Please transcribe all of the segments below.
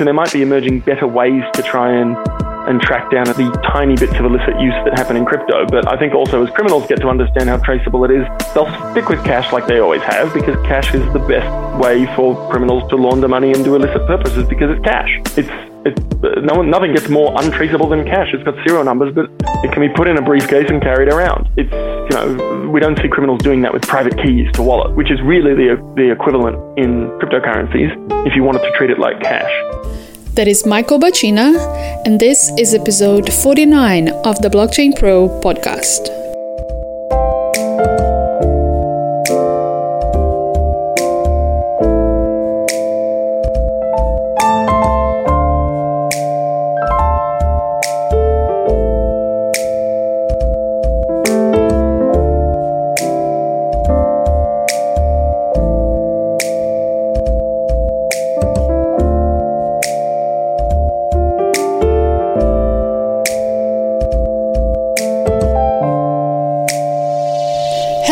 So there might be emerging better ways to try and and track down the tiny bits of illicit use that happen in crypto. But I think also as criminals get to understand how traceable it is, they'll stick with cash like they always have because cash is the best way for criminals to launder money and do illicit purposes because it's cash. It's it, no nothing gets more untraceable than cash. It's got serial numbers, but it can be put in a briefcase and carried around. It's you know we don't see criminals doing that with private keys to wallet, which is really the the equivalent in cryptocurrencies if you wanted to treat it like cash. That is Michael Bacina, and this is episode 49 of the Blockchain Pro podcast.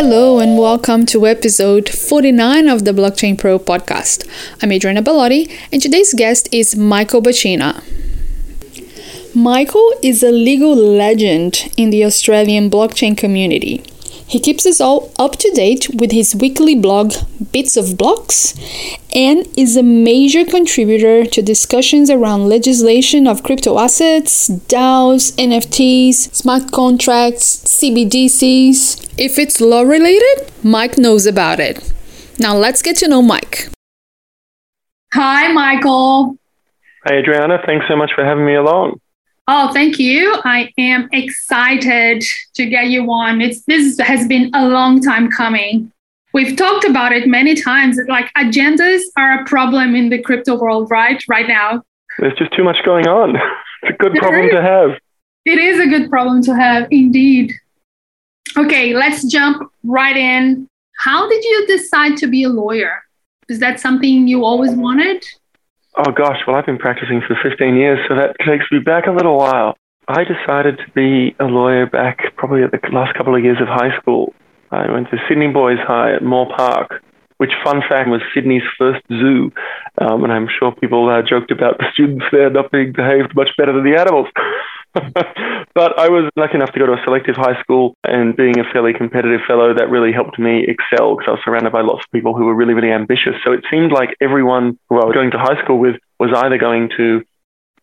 Hello and welcome to episode 49 of the Blockchain Pro podcast. I'm Adriana Bellotti and today's guest is Michael Bacina. Michael is a legal legend in the Australian blockchain community. He keeps us all up to date with his weekly blog, Bits of Blocks, and is a major contributor to discussions around legislation of crypto assets, DAOs, NFTs, smart contracts, CBDCs. If it's law related, Mike knows about it. Now let's get to know Mike. Hi, Michael. Hi, Adriana. Thanks so much for having me along. Oh, thank you. I am excited to get you on. It's this has been a long time coming. We've talked about it many times. Like agendas are a problem in the crypto world, right? Right now. There's just too much going on. It's a good problem is. to have. It is a good problem to have, indeed. Okay, let's jump right in. How did you decide to be a lawyer? Is that something you always wanted? Oh gosh, well I've been practicing for 15 years, so that takes me back a little while. I decided to be a lawyer back probably at the last couple of years of high school. I went to Sydney Boys High at Moore Park, which, fun fact, was Sydney's first zoo. Um, and I'm sure people uh, joked about the students there not being behaved much better than the animals. but I was lucky enough to go to a selective high school, and being a fairly competitive fellow, that really helped me excel because I was surrounded by lots of people who were really, really ambitious. So it seemed like everyone who I was going to high school with was either going to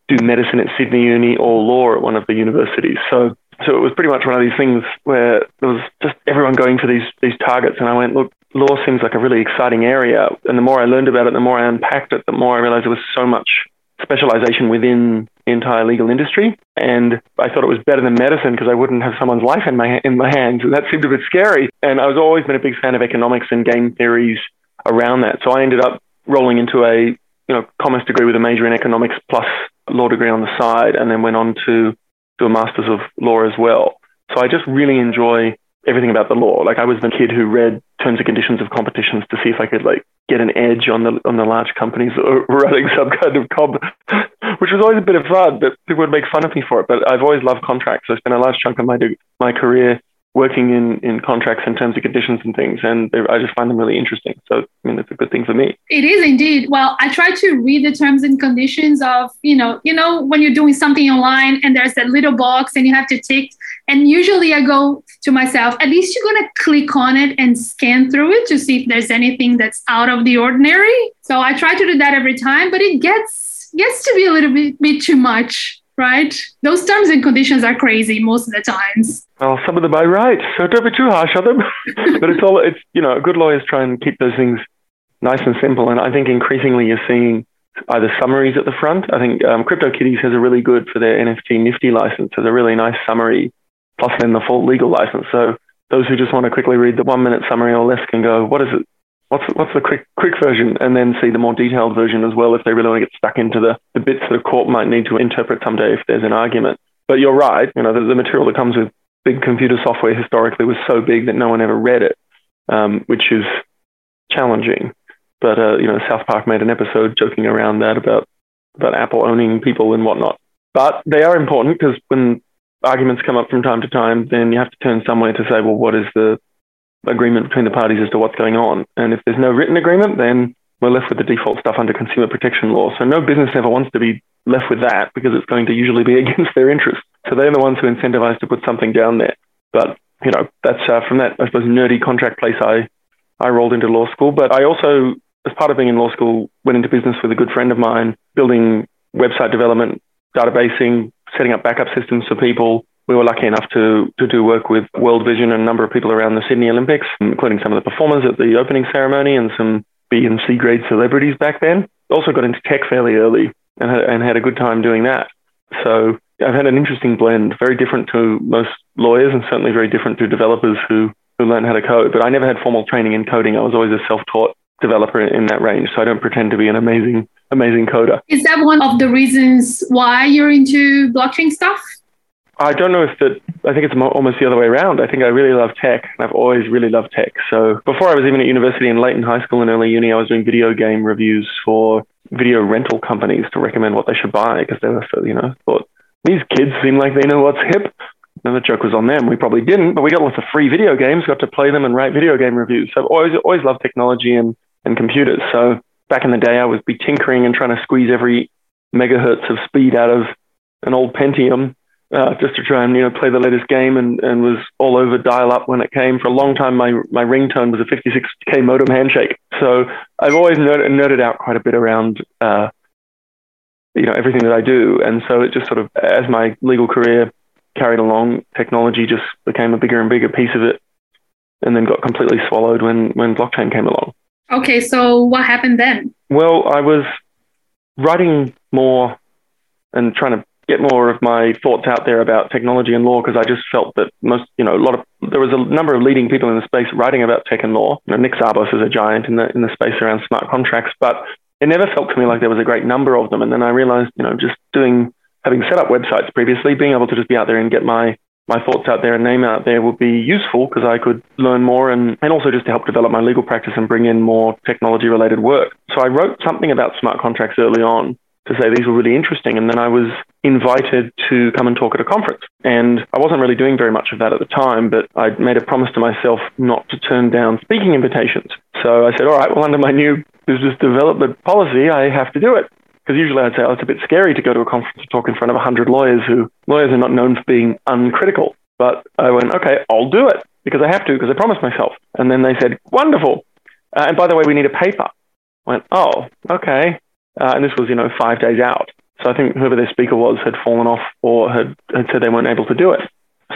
do medicine at Sydney Uni or law at one of the universities. So so it was pretty much one of these things where there was just everyone going for these these targets, and I went, look, law seems like a really exciting area. And the more I learned about it, the more I unpacked it, the more I realized there was so much specialization within entire legal industry. And I thought it was better than medicine because I wouldn't have someone's life in my in my hands. And that seemed a bit scary. And I was always been a big fan of economics and game theories around that. So I ended up rolling into a you know commerce degree with a major in economics plus law degree on the side, and then went on to do a master's of law as well. So I just really enjoy everything about the law. Like I was the kid who read terms and conditions of competitions to see if I could like get an edge on the on the large companies running some kind of comp, which was always a bit of fun. But people would make fun of me for it. But I've always loved contracts. I spent a large chunk of my my career working in, in contracts and terms and conditions and things, and I just find them really interesting. So I mean, it's a good thing for me. It is indeed. Well, I try to read the terms and conditions of, you know, you know, when you're doing something online and there's that little box and you have to tick. And usually I go to myself, at least you're gonna click on it and scan through it to see if there's anything that's out of the ordinary. So I try to do that every time, but it gets gets to be a little bit, bit too much, right? Those terms and conditions are crazy most of the times. Well, some of them are right, so don't be too harsh on them. but it's all it's you know, good lawyers try and keep those things nice and simple. And I think increasingly you're seeing either summaries at the front. I think um, CryptoKitties has a really good for their NFT Nifty license. Has a really nice summary, plus then the full legal license. So those who just want to quickly read the one minute summary or less can go, what is it? What's what's the quick quick version, and then see the more detailed version as well if they really want to get stuck into the, the bits that a court might need to interpret someday if there's an argument. But you're right, you know, the, the material that comes with big computer software historically was so big that no one ever read it, um, which is challenging. But uh, you know, South Park made an episode joking around that about about Apple owning people and whatnot. But they are important because when arguments come up from time to time, then you have to turn somewhere to say, well, what is the agreement between the parties as to what's going on? And if there's no written agreement, then we're left with the default stuff under consumer protection law. So no business ever wants to be left with that because it's going to usually be against their interest. So they're the ones who incentivize to put something down there. But you know, that's uh, from that I suppose nerdy contract place I I rolled into law school. But I also, as part of being in law school, went into business with a good friend of mine, building website development, databasing, setting up backup systems for people. We were lucky enough to to do work with World Vision and a number of people around the Sydney Olympics, including some of the performers at the opening ceremony and some B and C grade celebrities back then. Also got into tech fairly early and had, and had a good time doing that. So I've had an interesting blend, very different to most lawyers and certainly very different to developers who, who learn how to code. But I never had formal training in coding. I was always a self-taught developer in that range. So I don't pretend to be an amazing, amazing coder. Is that one of the reasons why you're into blockchain stuff? I don't know if that. I think it's almost the other way around. I think I really love tech, and I've always really loved tech. So before I was even at university in late in high school and early uni, I was doing video game reviews for video rental companies to recommend what they should buy because they were, you know, thought these kids seem like they know what's hip. And the joke was on them. We probably didn't, but we got lots of free video games, got to play them and write video game reviews. So I've always always loved technology and, and computers. So back in the day, I would be tinkering and trying to squeeze every megahertz of speed out of an old Pentium uh, just to try and you know play the latest game and, and was all over dial up when it came. For a long time, my my ringtone was a 56k modem handshake. So I've always nerd, nerded out quite a bit around uh, you know everything that I do, and so it just sort of as my legal career carried along, technology just became a bigger and bigger piece of it, and then got completely swallowed when when blockchain came along. Okay, so what happened then? Well, I was writing more and trying to get more of my thoughts out there about technology and law because I just felt that most, you know, a lot of there was a number of leading people in the space writing about tech and law. You know, Nick Szabo is a giant in the in the space around smart contracts, but it never felt to me like there was a great number of them. And then I realized, you know, just doing having set up websites previously, being able to just be out there and get my my thoughts out there and name out there would be useful because I could learn more and, and also just to help develop my legal practice and bring in more technology related work. So I wrote something about smart contracts early on to say these were really interesting. And then I was invited to come and talk at a conference. And I wasn't really doing very much of that at the time, but I'd made a promise to myself not to turn down speaking invitations. So I said, all right, well, under my new business development policy, I have to do it. Because usually I'd say, oh, it's a bit scary to go to a conference and talk in front of 100 lawyers who lawyers are not known for being uncritical. But I went, okay, I'll do it because I have to, because I promised myself. And then they said, wonderful. Uh, and by the way, we need a paper. I went, oh, okay. Uh, and this was, you know, five days out. So I think whoever their speaker was had fallen off or had, had said they weren't able to do it.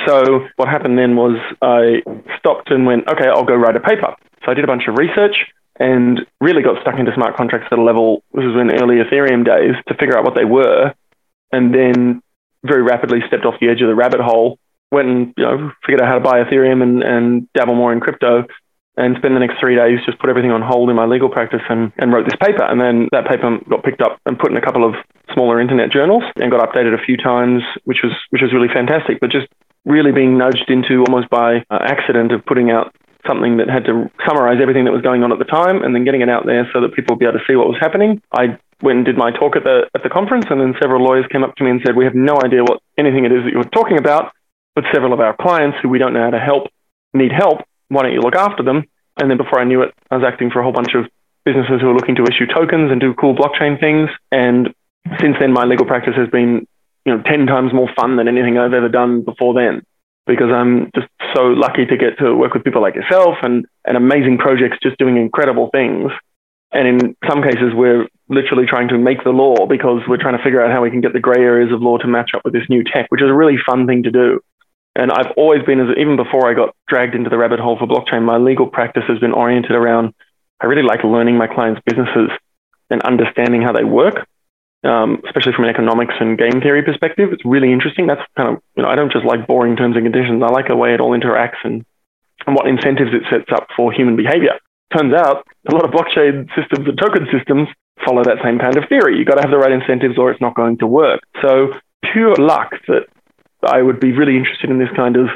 So what happened then was I stopped and went, okay, I'll go write a paper. So I did a bunch of research and really got stuck into smart contracts at a level, this was in early Ethereum days, to figure out what they were. And then very rapidly stepped off the edge of the rabbit hole, went and, you know, figured out how to buy Ethereum and, and dabble more in crypto and spend the next three days just put everything on hold in my legal practice and, and wrote this paper. And then that paper got picked up and put in a couple of smaller internet journals and got updated a few times, which was which was really fantastic. But just really being nudged into almost by uh, accident of putting out something that had to summarize everything that was going on at the time and then getting it out there so that people would be able to see what was happening. I went and did my talk at the at the conference and then several lawyers came up to me and said, We have no idea what anything it is that you're talking about, but several of our clients who we don't know how to help need help why don't you look after them? And then before I knew it, I was acting for a whole bunch of businesses who were looking to issue tokens and do cool blockchain things. And since then, my legal practice has been, you know, 10 times more fun than anything I've ever done before then because I'm just so lucky to get to work with people like yourself and, and amazing projects just doing incredible things. And in some cases, we're literally trying to make the law because we're trying to figure out how we can get the gray areas of law to match up with this new tech, which is a really fun thing to do. And I've always been, even before I got dragged into the rabbit hole for blockchain, my legal practice has been oriented around. I really like learning my clients' businesses and understanding how they work, um, especially from an economics and game theory perspective. It's really interesting. That's kind of, you know, I don't just like boring terms and conditions. I like the way it all interacts and, and what incentives it sets up for human behavior. Turns out a lot of blockchain systems and token systems follow that same kind of theory. You've got to have the right incentives or it's not going to work. So pure luck that I would be really interested in this kind of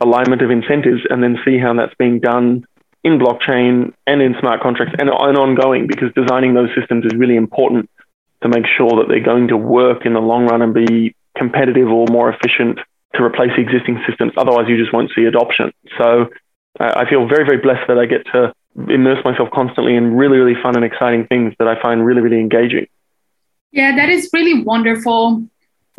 alignment of incentives and then see how that's being done in blockchain and in smart contracts and, and ongoing because designing those systems is really important to make sure that they're going to work in the long run and be competitive or more efficient to replace existing systems. Otherwise, you just won't see adoption. So uh, I feel very, very blessed that I get to immerse myself constantly in really, really fun and exciting things that I find really, really engaging. Yeah, that is really wonderful.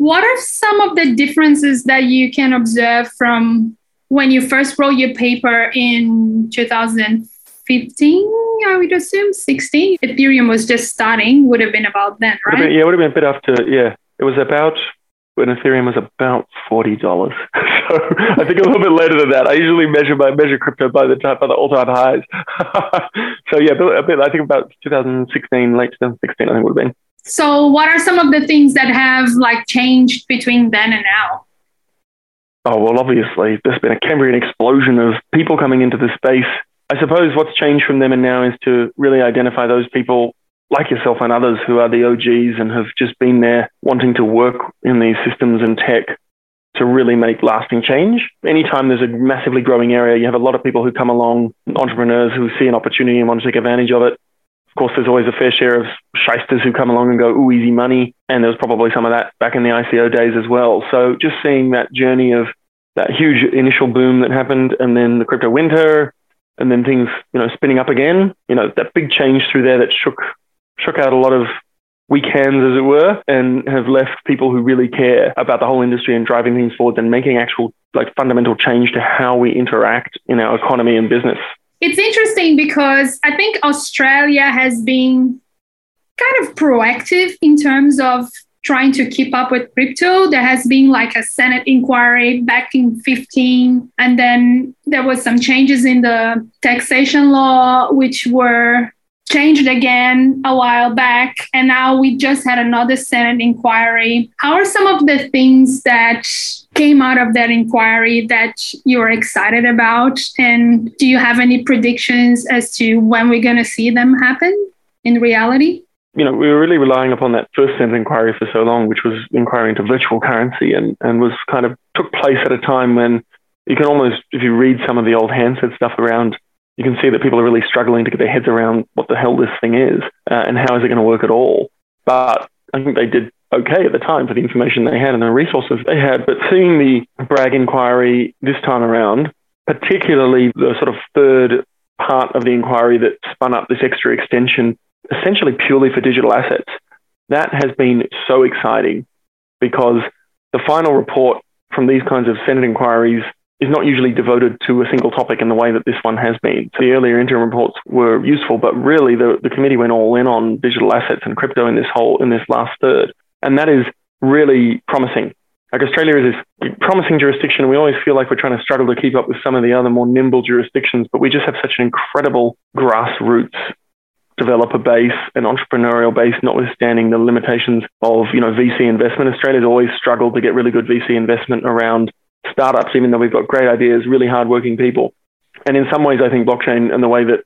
What are some of the differences that you can observe from when you first wrote your paper in 2015? I would assume 16. Ethereum was just starting, would have been about then, right? Been, yeah, it would have been a bit after, yeah. It was about when Ethereum was about forty dollars. so I think a little bit later than that. I usually measure by measure crypto by the time by the all time highs. so yeah, a bit, I think about 2016, late 2016, I think would have been. So what are some of the things that have like changed between then and now? Oh well, obviously there's been a Cambrian explosion of people coming into the space. I suppose what's changed from them and now is to really identify those people like yourself and others who are the OGs and have just been there wanting to work in these systems and tech to really make lasting change. Anytime there's a massively growing area, you have a lot of people who come along, entrepreneurs who see an opportunity and want to take advantage of it. Of course, there's always a fair share of shysters who come along and go, ooh, easy money. And there was probably some of that back in the ICO days as well. So just seeing that journey of that huge initial boom that happened and then the crypto winter and then things, you know, spinning up again, you know, that big change through there that shook shook out a lot of weak hands, as it were, and have left people who really care about the whole industry and driving things forward and making actual like fundamental change to how we interact in our economy and business. It's interesting because I think Australia has been kind of proactive in terms of trying to keep up with crypto. There has been like a Senate inquiry back in 15, and then there was some changes in the taxation law, which were changed again a while back, and now we just had another Senate inquiry. How are some of the things that came out of that inquiry that you're excited about? And do you have any predictions as to when we're going to see them happen in reality? You know, we were really relying upon that first Senate inquiry for so long, which was inquiry into virtual currency and, and was kind of took place at a time when you can almost, if you read some of the old Hansard stuff around you can see that people are really struggling to get their heads around what the hell this thing is uh, and how is it going to work at all. But I think they did okay at the time for the information they had and the resources they had. But seeing the Bragg inquiry this time around, particularly the sort of third part of the inquiry that spun up this extra extension, essentially purely for digital assets, that has been so exciting because the final report from these kinds of Senate inquiries is not usually devoted to a single topic in the way that this one has been. So the earlier interim reports were useful, but really the, the committee went all in on digital assets and crypto in this whole in this last third. And that is really promising. Like Australia is this promising jurisdiction. We always feel like we're trying to struggle to keep up with some of the other more nimble jurisdictions, but we just have such an incredible grassroots developer base and entrepreneurial base, notwithstanding the limitations of you know VC investment. Australia's always struggled to get really good VC investment around startups, even though we've got great ideas, really hardworking people. And in some ways, I think blockchain and the way that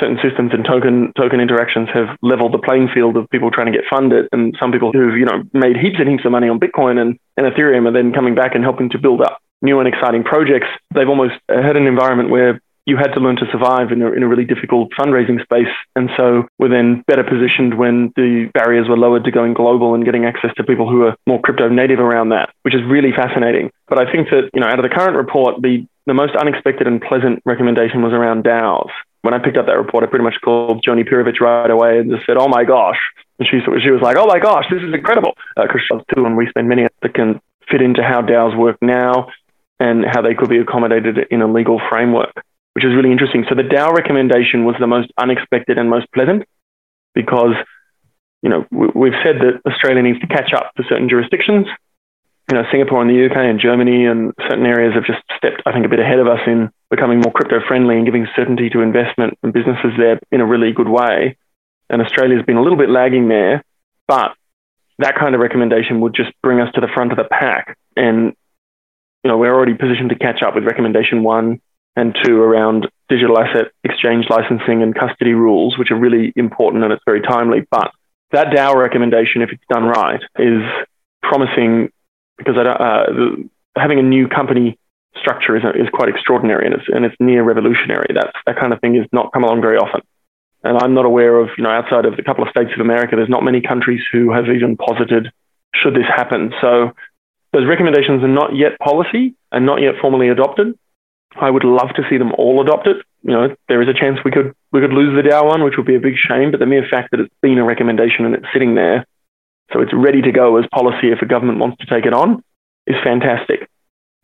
certain systems and token token interactions have leveled the playing field of people trying to get funded. And some people who've you know made heaps and heaps of money on Bitcoin and, and Ethereum are then coming back and helping to build up new and exciting projects. They've almost had an environment where you had to learn to survive in a, in a really difficult fundraising space. And so we're then better positioned when the barriers were lowered to going global and getting access to people who are more crypto native around that, which is really fascinating. But I think that, you know, out of the current report, the, the most unexpected and pleasant recommendation was around DAOs. When I picked up that report, I pretty much called Joni Pirovic right away and just said, oh my gosh. And she, she was like, oh my gosh, this is incredible. Because uh, too, and we spend many that can fit into how DAOs work now and how they could be accommodated in a legal framework which is really interesting. So the DAO recommendation was the most unexpected and most pleasant because, you know, we've said that Australia needs to catch up to certain jurisdictions. You know, Singapore and the UK and Germany and certain areas have just stepped, I think, a bit ahead of us in becoming more crypto friendly and giving certainty to investment and businesses there in a really good way. And Australia's been a little bit lagging there, but that kind of recommendation would just bring us to the front of the pack. And, you know, we're already positioned to catch up with recommendation one and two around digital asset exchange licensing and custody rules, which are really important and it's very timely. But that DAO recommendation, if it's done right, is promising because uh, the, having a new company structure is, is quite extraordinary and it's, and it's near revolutionary. That's, that kind of thing is not come along very often. And I'm not aware of, you know, outside of a couple of states of America, there's not many countries who have even posited should this happen. So those recommendations are not yet policy and not yet formally adopted, I would love to see them all adopt it. You know, there is a chance we could we could lose the DAO one, which would be a big shame. But the mere fact that it's been a recommendation and it's sitting there, so it's ready to go as policy if a government wants to take it on, is fantastic.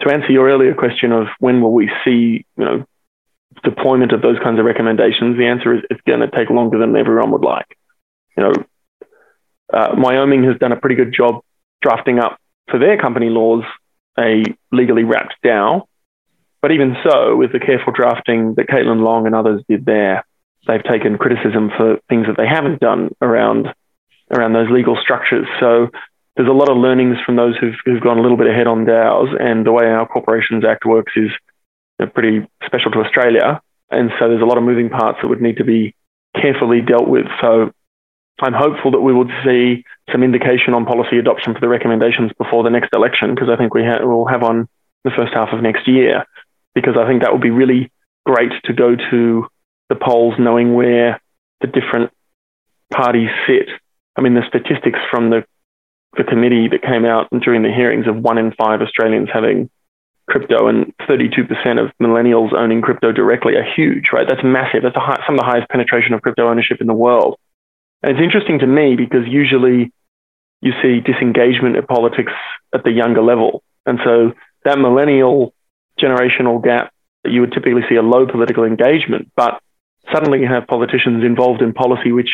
To answer your earlier question of when will we see, you know, deployment of those kinds of recommendations, the answer is it's going to take longer than everyone would like. You know, uh, Wyoming has done a pretty good job drafting up for their company laws a legally wrapped DAO. But even so, with the careful drafting that Caitlin Long and others did there, they've taken criticism for things that they haven't done around around those legal structures. So there's a lot of learnings from those who've, who've gone a little bit ahead on DAOs, and the way our Corporations Act works is you know, pretty special to Australia. And so there's a lot of moving parts that would need to be carefully dealt with. So I'm hopeful that we will see some indication on policy adoption for the recommendations before the next election, because I think we ha- will have on the first half of next year, because I think that would be really great to go to the polls knowing where the different parties sit. I mean, the statistics from the, the committee that came out during the hearings of one in five Australians having crypto and 32% of millennials owning crypto directly are huge, right? That's massive. That's high, some of the highest penetration of crypto ownership in the world. And it's interesting to me because usually you see disengagement of politics at the younger level. And so that millennial generational gap, you would typically see a low political engagement, but suddenly you have politicians involved in policy which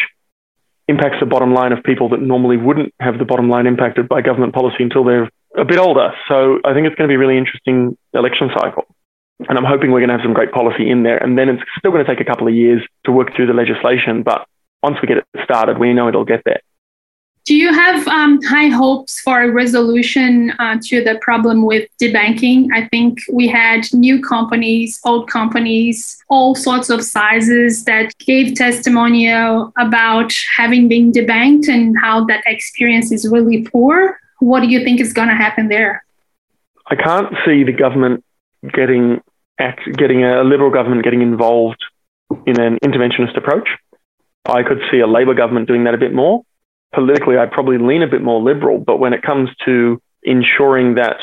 impacts the bottom line of people that normally wouldn't have the bottom line impacted by government policy until they're a bit older. So I think it's going to be a really interesting election cycle. And I'm hoping we're going to have some great policy in there. And then it's still going to take a couple of years to work through the legislation, but once we get it started, we know it'll get there. Do you have um, high hopes for a resolution uh, to the problem with debanking? I think we had new companies, old companies, all sorts of sizes that gave testimonial about having been debanked and how that experience is really poor. What do you think is going to happen there? I can't see the government getting getting a liberal government getting involved in an interventionist approach. I could see a Labor government doing that a bit more. Politically, I'd probably lean a bit more liberal, but when it comes to ensuring that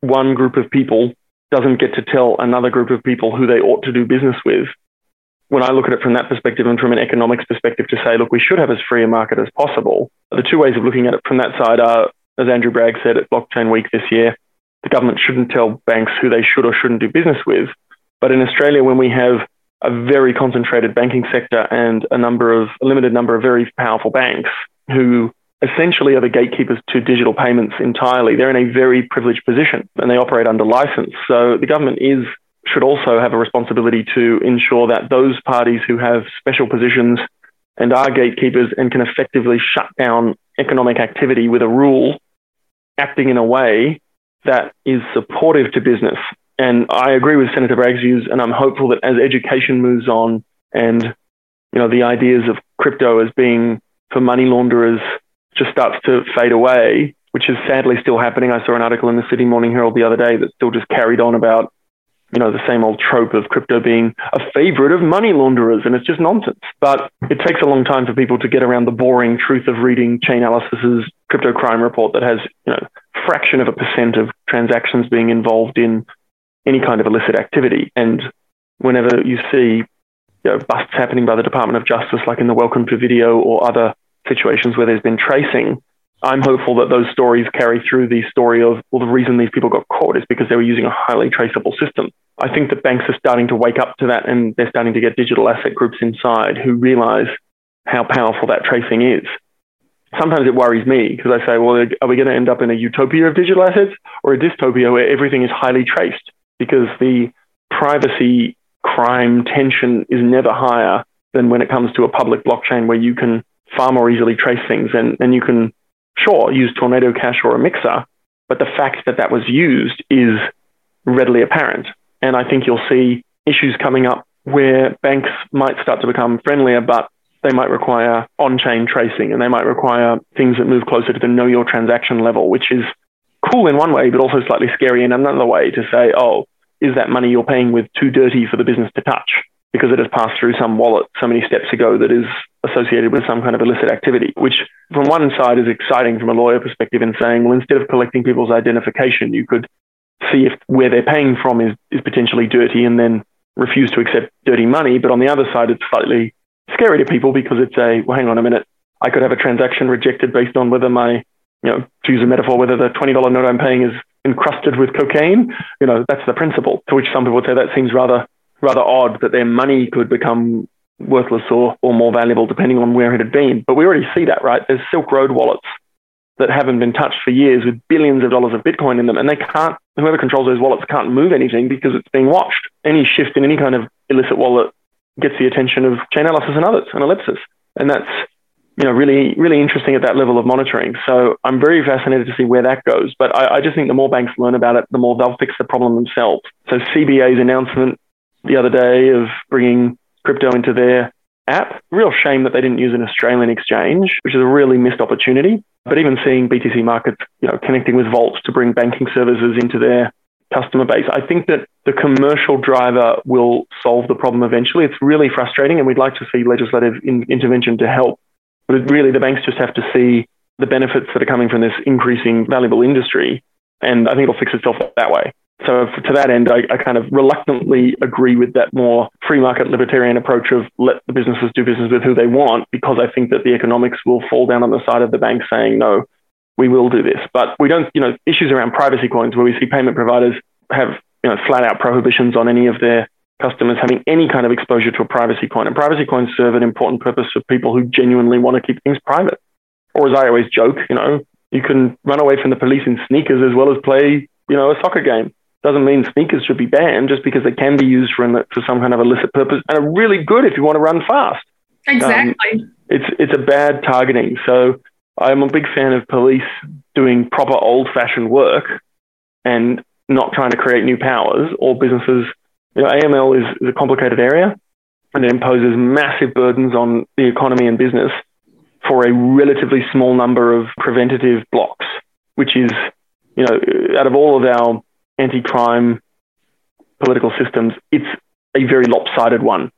one group of people doesn't get to tell another group of people who they ought to do business with, when I look at it from that perspective and from an economics perspective to say, look, we should have as free a market as possible, the two ways of looking at it from that side are, as Andrew Bragg said at Blockchain Week this year, the government shouldn't tell banks who they should or shouldn't do business with. But in Australia, when we have a very concentrated banking sector and a number of a limited number of very powerful banks who essentially are the gatekeepers to digital payments entirely. They're in a very privileged position and they operate under license. So the government is should also have a responsibility to ensure that those parties who have special positions and are gatekeepers and can effectively shut down economic activity with a rule acting in a way that is supportive to business and I agree with Senator Bragg's views, and I'm hopeful that as education moves on and you know the ideas of crypto as being for money launderers just starts to fade away, which is sadly still happening. I saw an article in the Sydney Morning Herald the other day that still just carried on about you know the same old trope of crypto being a favorite of money launderers, and it's just nonsense. But it takes a long time for people to get around the boring truth of reading Chainalysis' crypto crime report that has you know fraction of a percent of transactions being involved in any kind of illicit activity. And whenever you see you know, busts happening by the Department of Justice, like in the Welcome to Video or other situations where there's been tracing, I'm hopeful that those stories carry through the story of, well, the reason these people got caught is because they were using a highly traceable system. I think that banks are starting to wake up to that and they're starting to get digital asset groups inside who realize how powerful that tracing is. Sometimes it worries me because I say, well, are we going to end up in a utopia of digital assets or a dystopia where everything is highly traced? because the privacy crime tension is never higher than when it comes to a public blockchain where you can far more easily trace things and, and you can, sure, use Tornado Cash or a mixer, but the fact that that was used is readily apparent. And I think you'll see issues coming up where banks might start to become friendlier, but they might require on chain tracing and they might require things that move closer to the know your transaction level, which is cool in one way, but also slightly scary in another way to say, oh, is that money you're paying with too dirty for the business to touch because it has passed through some wallet so many steps ago that is associated with some kind of illicit activity, which from one side is exciting from a lawyer perspective in saying, well, instead of collecting people's identification, you could see if where they're paying from is, is potentially dirty and then refuse to accept dirty money. But on the other side, it's slightly scary to people because it's a, well, hang on a minute, I could have a transaction rejected based on whether my, you know, to use a metaphor, whether the $20 note I'm paying is encrusted with cocaine. You know, that's the principle. To which some people would say that seems rather rather odd that their money could become worthless or, or more valuable depending on where it had been. But we already see that, right? There's Silk Road wallets that haven't been touched for years with billions of dollars of Bitcoin in them, and they can't, whoever controls those wallets can't move anything because it's being watched. Any shift in any kind of illicit wallet gets the attention of Chainalysis and others and Elliptic. And that's, you know, really, really interesting at that level of monitoring. So I'm very fascinated to see where that goes. But I, I just think the more banks learn about it, the more they'll fix the problem themselves. So CBA's announcement the other day of bringing crypto into their app. Real shame that they didn't use an Australian exchange, which is a really missed opportunity. But even seeing BTC Markets, you know, connecting with Volt to bring banking services into their customer base, I think that the commercial driver will solve the problem eventually. It's really frustrating, and we'd like to see legislative in- intervention to help. But really, the banks just have to see the benefits that are coming from this increasing valuable industry, and I think it'll fix itself that way. So to that end, I, I, kind of reluctantly agree with that more free market libertarian approach of let the businesses do business with who they want, because I think that the economics will fall down on the side of the bank saying, no, we will do this. But we don't, you know, issues around privacy coins where we see payment providers have, you know, flat out prohibitions on any of their customers having any kind of exposure to a privacy coin. And privacy coins serve an important purpose for people who genuinely want to keep things private. Or as I always joke, you know, you can run away from the police in sneakers as well as play, you know, a soccer game doesn't mean sneakers should be banned just because they can be used for, for some kind of illicit purpose and are really good if you want to run fast. Exactly. Um, it's it's a bad targeting. So I'm a big fan of police doing proper old-fashioned work and not trying to create new powers or businesses. You know, AML is, is a complicated area and it imposes massive burdens on the economy and business for a relatively small number of preventative blocks, which is, you know, out of all of our anti-crime political systems, it's a very lopsided one.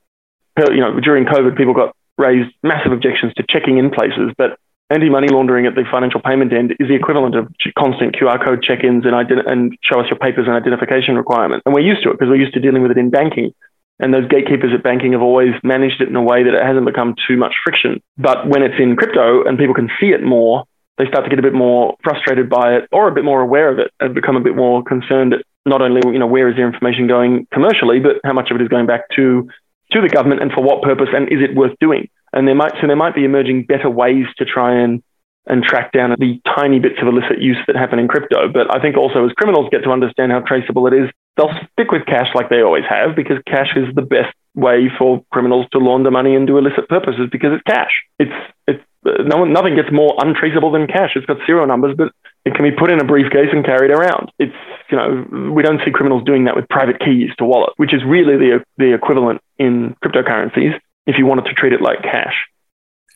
You know, during COVID, people got raised massive objections to checking in places, but anti-money laundering at the financial payment end is the equivalent of constant QR code check-ins and, ident- and show us your papers and identification requirements. And we're used to it because we're used to dealing with it in banking. And those gatekeepers at banking have always managed it in a way that it hasn't become too much friction. But when it's in crypto and people can see it more, they start to get a bit more frustrated by it or a bit more aware of it and become a bit more concerned at not only you know where is their information going commercially, but how much of it is going back to to the government and for what purpose and is it worth doing? And there might so there might be emerging better ways to try and and track down the tiny bits of illicit use that happen in crypto. But I think also as criminals get to understand how traceable it is, they'll stick with cash like they always have because cash is the best way for criminals to launder money and do illicit purposes because it's cash. It's it's no one, nothing gets more untraceable than cash. It's got serial numbers, but it can be put in a briefcase and carried around. It's you know we don't see criminals doing that with private keys to wallet, which is really the the equivalent in cryptocurrencies if you wanted to treat it like cash.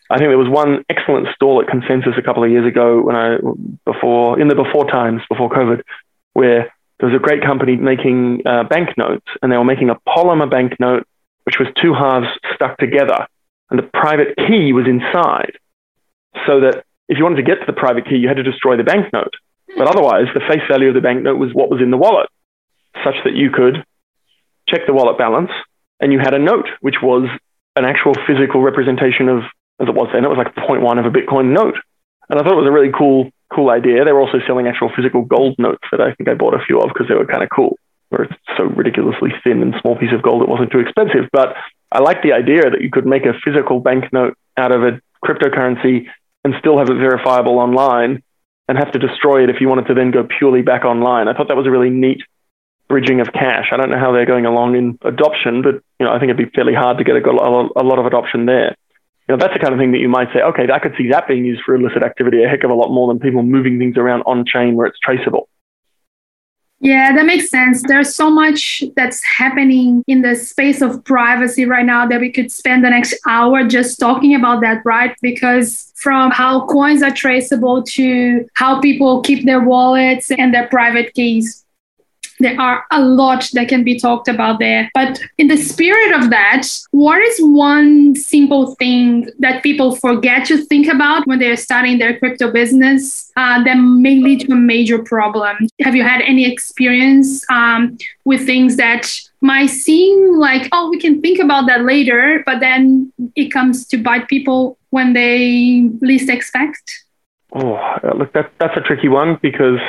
I think there was one excellent stall at Consensus a couple of years ago when I before in the before times before COVID, where there was a great company making uh, banknotes, and they were making a polymer banknote which was two halves stuck together, and the private key was inside so that if you wanted to get to the private key, you had to destroy the banknote. But hmm. otherwise, the face value of the banknote was what was in the wallet, such that you could check the wallet balance and you had a note, which was an actual physical representation of, as it was then, it was like 0.1 of a Bitcoin note. And I thought it was a really cool, cool idea. They were also selling actual physical gold notes that I think I bought a few of because they were kind of cool, where it's so ridiculously thin and small piece of gold it wasn't too expensive. But I liked the idea that you could make a physical banknote out of a cryptocurrency and still have it verifiable online and have to destroy it if you wanted to then go purely back online. I thought that was a really neat bridging of cash. I don't know how they're going along in adoption, but you know, I think it'd be fairly hard to get a, a lot of adoption there. You know, that's the kind of thing that you might say, okay, I could see that being used for illicit activity a heck of a lot more than people moving things around on chain where it's traceable. Yeah, that makes sense. There's so much that's happening in the space of privacy right now that we could spend the next hour just talking about that, right? Because from how coins are traceable to how people keep their wallets and their private keys. There are a lot that can be talked about there. But in the spirit of that, what is one simple thing that people forget to think about when they're starting their crypto business uh, that may lead to a major problem? Have you had any experience um, with things that might seem like, oh, we can think about that later, but then it comes to bite people when they least expect? Oh, look, that, that's a tricky one because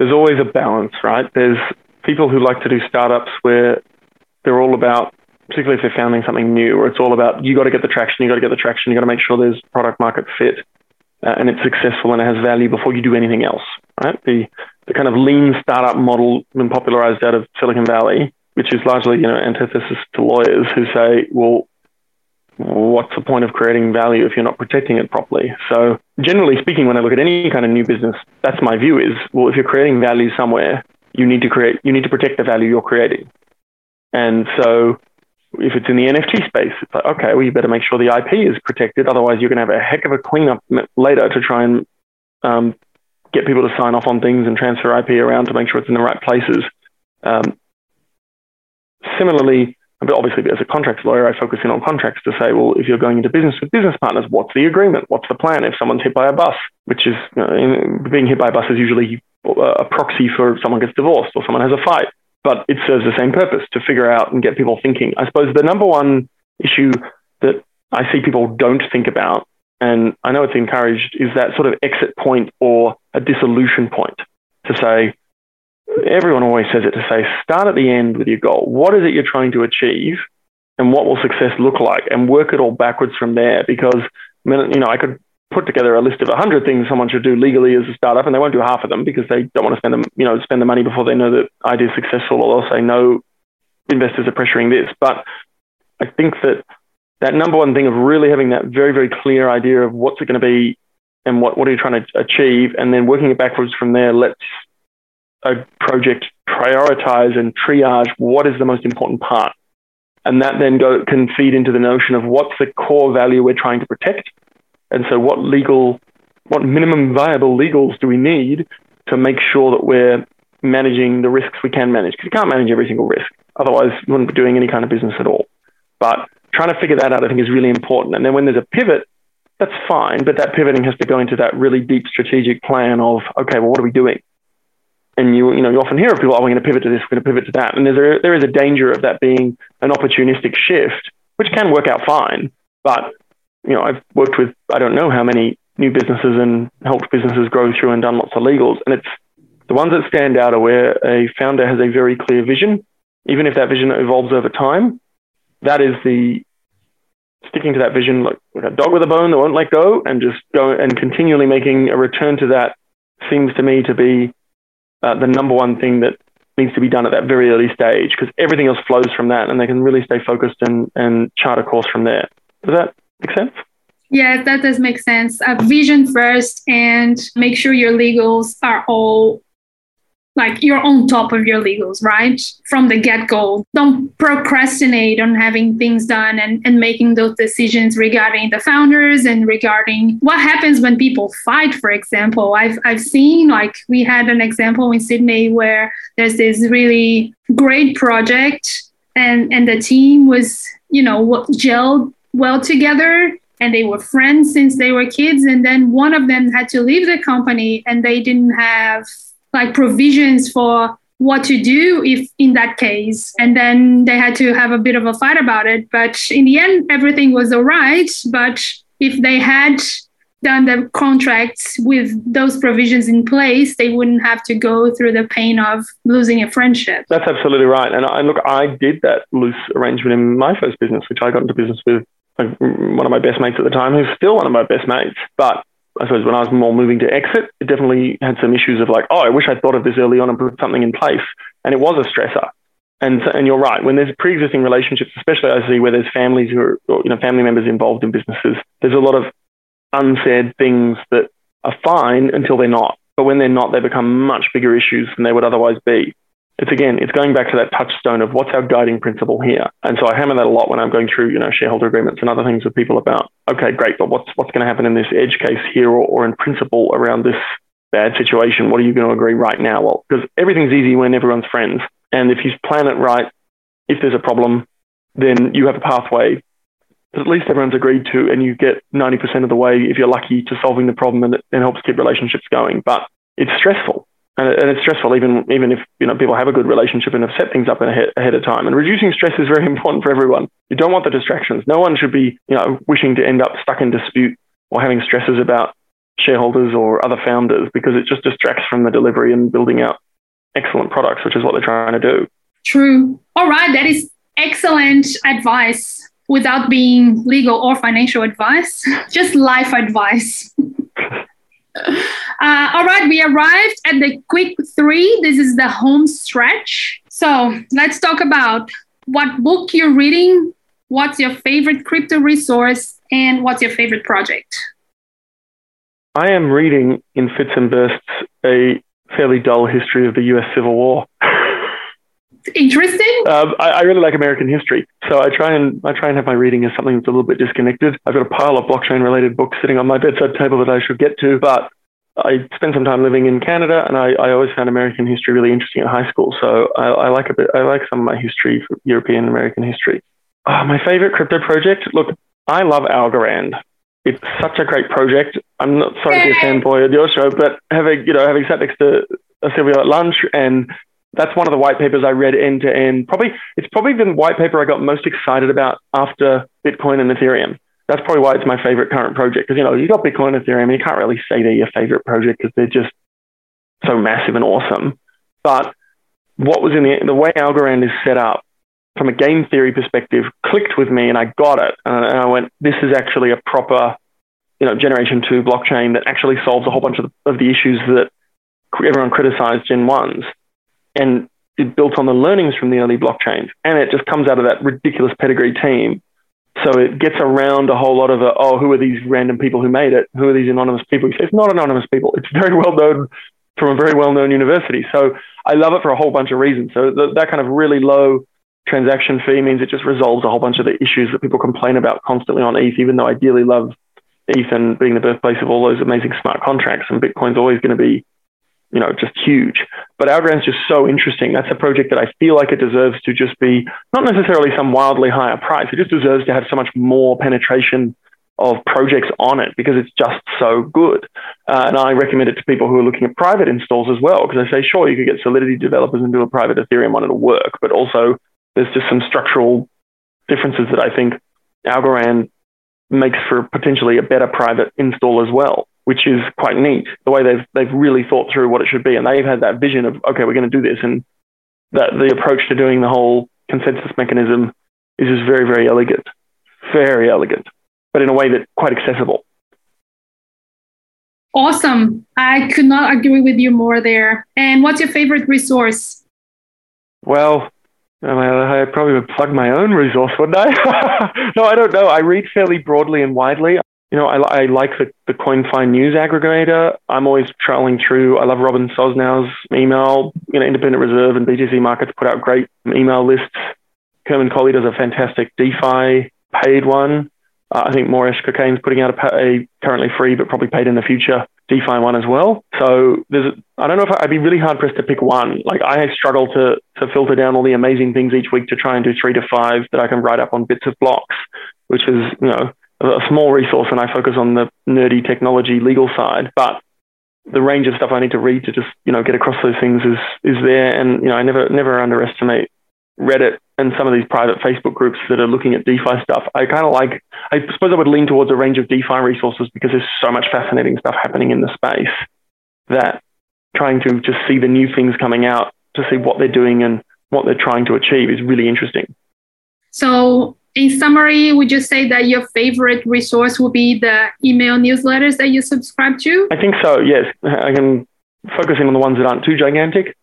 there's always a balance, right? There's people who like to do startups where they're all about, particularly if they're founding something new, where it's all about you got to get the traction, you got to get the traction, you got to make sure there's product market fit uh, and it's successful and it has value before you do anything else, right? The, the kind of lean startup model been popularized out of Silicon Valley, which is largely, you know, antithesis to lawyers who say, well, what's the point of creating value if you're not protecting it properly? So generally speaking, when I look at any kind of new business, that's my view is, well, if you're creating value somewhere, you need to create, you need to protect the value you're creating. And so if it's in the NFT space, it's like, okay, well, you better make sure the IP is protected. Otherwise, you're going to have a heck of a cleanup later to try and um, get people to sign off on things and transfer IP around to make sure it's in the right places. Um, similarly, but obviously, as a contracts lawyer, I focus in on contracts to say, well, if you're going into business with business partners, what's the agreement? What's the plan if someone's hit by a bus? Which is, you know, being hit by a bus is usually uh, a proxy for someone gets divorced or someone has a fight, but it serves the same purpose to figure out and get people thinking. I suppose the number one issue that I see people don't think about, and I know it's encouraged, is that sort of exit point or a dissolution point to say, everyone always says it to say, start at the end with your goal. What is it you're trying to achieve? And what will success look like? And work it all backwards from there. Because, you know, I could put together a list of 100 things someone should do legally as a startup, and they won't do half of them because they don't want to spend them, you know, spend the money before they know that idea is successful, or they'll say no, investors are pressuring this. But I think that that number one thing of really having that very, very clear idea of what's it going to be and what, what are you trying to achieve, and then working it backwards from there lets a project prioritize and triage what is the most important part. And that then go, can feed into the notion of what's the core value we're trying to protect and so, what legal, what minimum viable legals do we need to make sure that we're managing the risks we can manage? Because you can't manage every single risk. Otherwise, you wouldn't be doing any kind of business at all. But trying to figure that out, I think, is really important. And then when there's a pivot, that's fine. But that pivoting has to go into that really deep strategic plan of, okay, well, what are we doing? And you, you know, you often hear of people, oh, we're going to pivot to this, we're going to pivot to that. And there's a, there is a danger of that being an opportunistic shift, which can work out fine. But you know, I've worked with I don't know how many new businesses and helped businesses grow through and done lots of legals. And it's the ones that stand out are where a founder has a very clear vision, even if that vision evolves over time. That is the sticking to that vision like, like a dog with a bone that won't let go and just go and continually making a return to that seems to me to be uh, the number one thing that needs to be done at that very early stage because everything else flows from that and they can really stay focused and, and chart a course from there. Does that Make sense? Yes, that does make sense. Uh, vision first and make sure your legals are all like you're on top of your legals, right? From the get go. Don't procrastinate on having things done and, and making those decisions regarding the founders and regarding what happens when people fight, for example. I've, I've seen, like, we had an example in Sydney where there's this really great project and, and the team was, you know, gelled well together and they were friends since they were kids and then one of them had to leave the company and they didn't have like provisions for what to do if in that case and then they had to have a bit of a fight about it but in the end everything was all right but if they had done the contracts with those provisions in place, they wouldn't have to go through the pain of losing a friendship. That's absolutely right. And I, look, I did that loose arrangement in my first business, which I got into business with one of my best mates at the time, who's still one of my best mates. But I suppose when I was more moving to exit, it definitely had some issues of like, oh, I wish I'd thought of this early on and put something in place. And it was a stressor. And, and you're right. When there's pre-existing relationships, especially I see where there's families who are, or, you know, family members involved in businesses, there's a lot of unsaid things that are fine until they're not. But when they're not, they become much bigger issues than they would otherwise be. It's again, it's going back to that touchstone of what's our guiding principle here. And so I hammer that a lot when I'm going through, you know, shareholder agreements and other things with people about, okay, great, but what's what's going to happen in this edge case here or, or in principle around this bad situation, what are you going to agree right now? Well, because everything's easy when everyone's friends. And if you plan it right, if there's a problem, then you have a pathway that at least everyone's agreed to, and you get 90% of the way, if you're lucky, to solving the problem, and it, helps keep relationships going. But it's stressful. And, and it's stressful even even if you know people have a good relationship and have set things up ahead, ahead of time. And reducing stress is very important for everyone. You don't want the distractions. No one should be you know wishing to end up stuck in dispute or having stresses about shareholders or other founders because it just distracts from the delivery and building out excellent products, which is what they're trying to do. True. All right, that is excellent advice without being legal or financial advice, just life advice. Uh, all right, we arrived at the quick three. This is the home stretch. So let's talk about what book you're reading, what's your favorite crypto resource, and what's your favorite project. I am reading in fits and bursts a fairly dull history of the US Civil War. Interesting. Um, I, I, really like American history, so I try and I try and have my reading as something that's a little bit disconnected. I've got a pile of blockchain-related books sitting on my bedside table that I should get to, but I spent some time living in Canada, and I, I always found American history really interesting in high school. So I, I like a bit. I like some of my history, European American history. Oh, my favorite crypto project. Look, I love Algorand. It's such a great project. I'm not sorry to be a fanboy of your show, but having you know having sat next to a Silvio at lunch, and that's one of the white papers I read end to end. Probably it's probably the white paper I got most excited about after Bitcoin and Ethereum that's probably why it's my favorite current project. Because you know you got Bitcoin and Ethereum, and you can't really say they're your favorite project because they're just so massive and awesome. But what was in the the way Algorand is set up from a game theory perspective clicked with me, and I got it, and I went, this is actually a proper, you know, generation two blockchain that actually solves a whole bunch of the, of the issues that everyone criticized Gen ones, and it built on the learnings from the early blockchains, and it just comes out of that ridiculous pedigree team so it gets around a whole lot of, a, oh, who are these random people who made it? Who are these anonymous people? It's not anonymous people. It's very well known from a very well known university. So I love it for a whole bunch of reasons. So th- that kind of really low transaction fee means it just resolves a whole bunch of the issues that people complain about constantly on ETH, even though I dearly love ETH and being the birthplace of all those amazing smart contracts. And Bitcoin's always going to be you know, just huge. But Algorand's just so interesting. That's a project that I feel like it deserves to just be not necessarily some wildly higher price. It just deserves to have so much more penetration of projects on it because it's just so good. Uh, and I recommend it to people who are looking at private installs as well because I say, sure, you could get Solidity developers and do a private Ethereum one, it'll work. But also, there's just some structural differences that I think Algorand makes for potentially a better private install as well which is quite neat. The way they've they've really thought through what it should be, and they've had that vision of okay, we're going to do this, and that the approach to doing the whole consensus mechanism is just very very elegant, very elegant, but in a way that's quite accessible. Awesome! I could not agree with you more there. And what's your favorite resource? Well, I probably would plug my own resource, wouldn't I? no, I don't know. I read fairly broadly and widely you know, I, I like the, the CoinFi news aggregator. I'm always traveling through. I love Robin Sosnow's email. You know, Independent Reserve and BTC Markets put out great email lists. Kerman Kohli does a fantastic DeFi paid one. Uh, I think Moresh Cocaine's putting out a, a, currently free, but probably paid in the future DeFi one as well. So there's, I don't know if I, I'd be really hard pressed to pick one. Like I struggle to to filter down all the amazing things each week to try and do three to five that I can write up on bits of blocks, which is you know a small resource and I focus on the nerdy technology legal side, but the range of stuff I need to read to just, you know, get across those things is is there. And, you know, I never never underestimate Reddit and some of these private Facebook groups that are looking at DeFi stuff. I kind of like, I suppose I would lean towards a range of DeFi resources because there's so much fascinating stuff happening in the space that trying to just see the new things coming out to see what they're doing and what they're trying to achieve is really interesting. So in summary, would you say that your favorite resource would be the email newsletters that you subscribe to? I think so, yes. I am focusing on the ones that aren't too gigantic.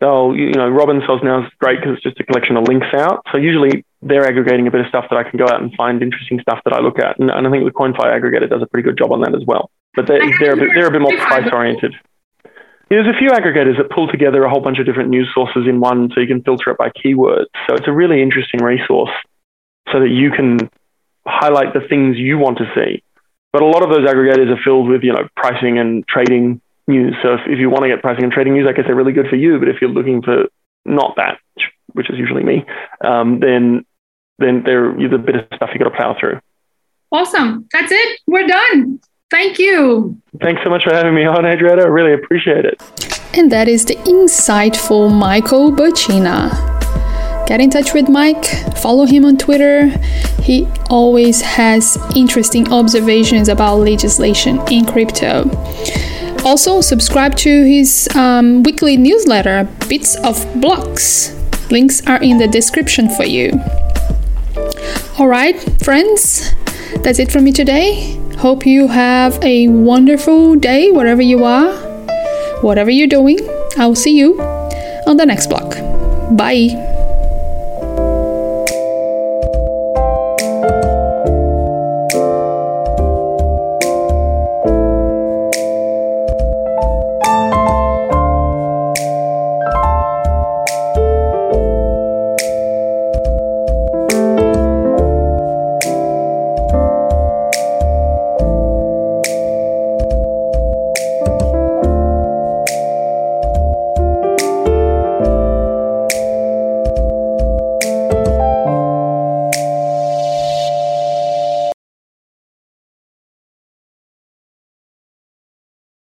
They'll, you know, Robin Sosnow is great because it's just a collection of links out. So usually they're aggregating a bit of stuff that I can go out and find interesting stuff that I look at. And, and I think the CoinFi aggregator does a pretty good job on that as well. But they're, they're, a, bit, they're a bit more price oriented. There's a few aggregators that pull together a whole bunch of different news sources in one so you can filter it by keywords. So it's a really interesting resource so that you can highlight the things you want to see. But a lot of those aggregators are filled with, you know, pricing and trading news. So if, if you want to get pricing and trading news, I guess they're really good for you. But if you're looking for not that, which is usually me, um, then then there is a bit of stuff you got to plow through. Awesome. That's it. We're done. Thank you. Thanks so much for having me on, Adriana. I really appreciate it. And that is the insightful Michael Bacina. Get in touch with Mike, follow him on Twitter. He always has interesting observations about legislation in crypto. Also, subscribe to his um, weekly newsletter, Bits of Blocks. Links are in the description for you. Alright, friends, that's it from me today. Hope you have a wonderful day wherever you are, whatever you're doing. I'll see you on the next block. Bye.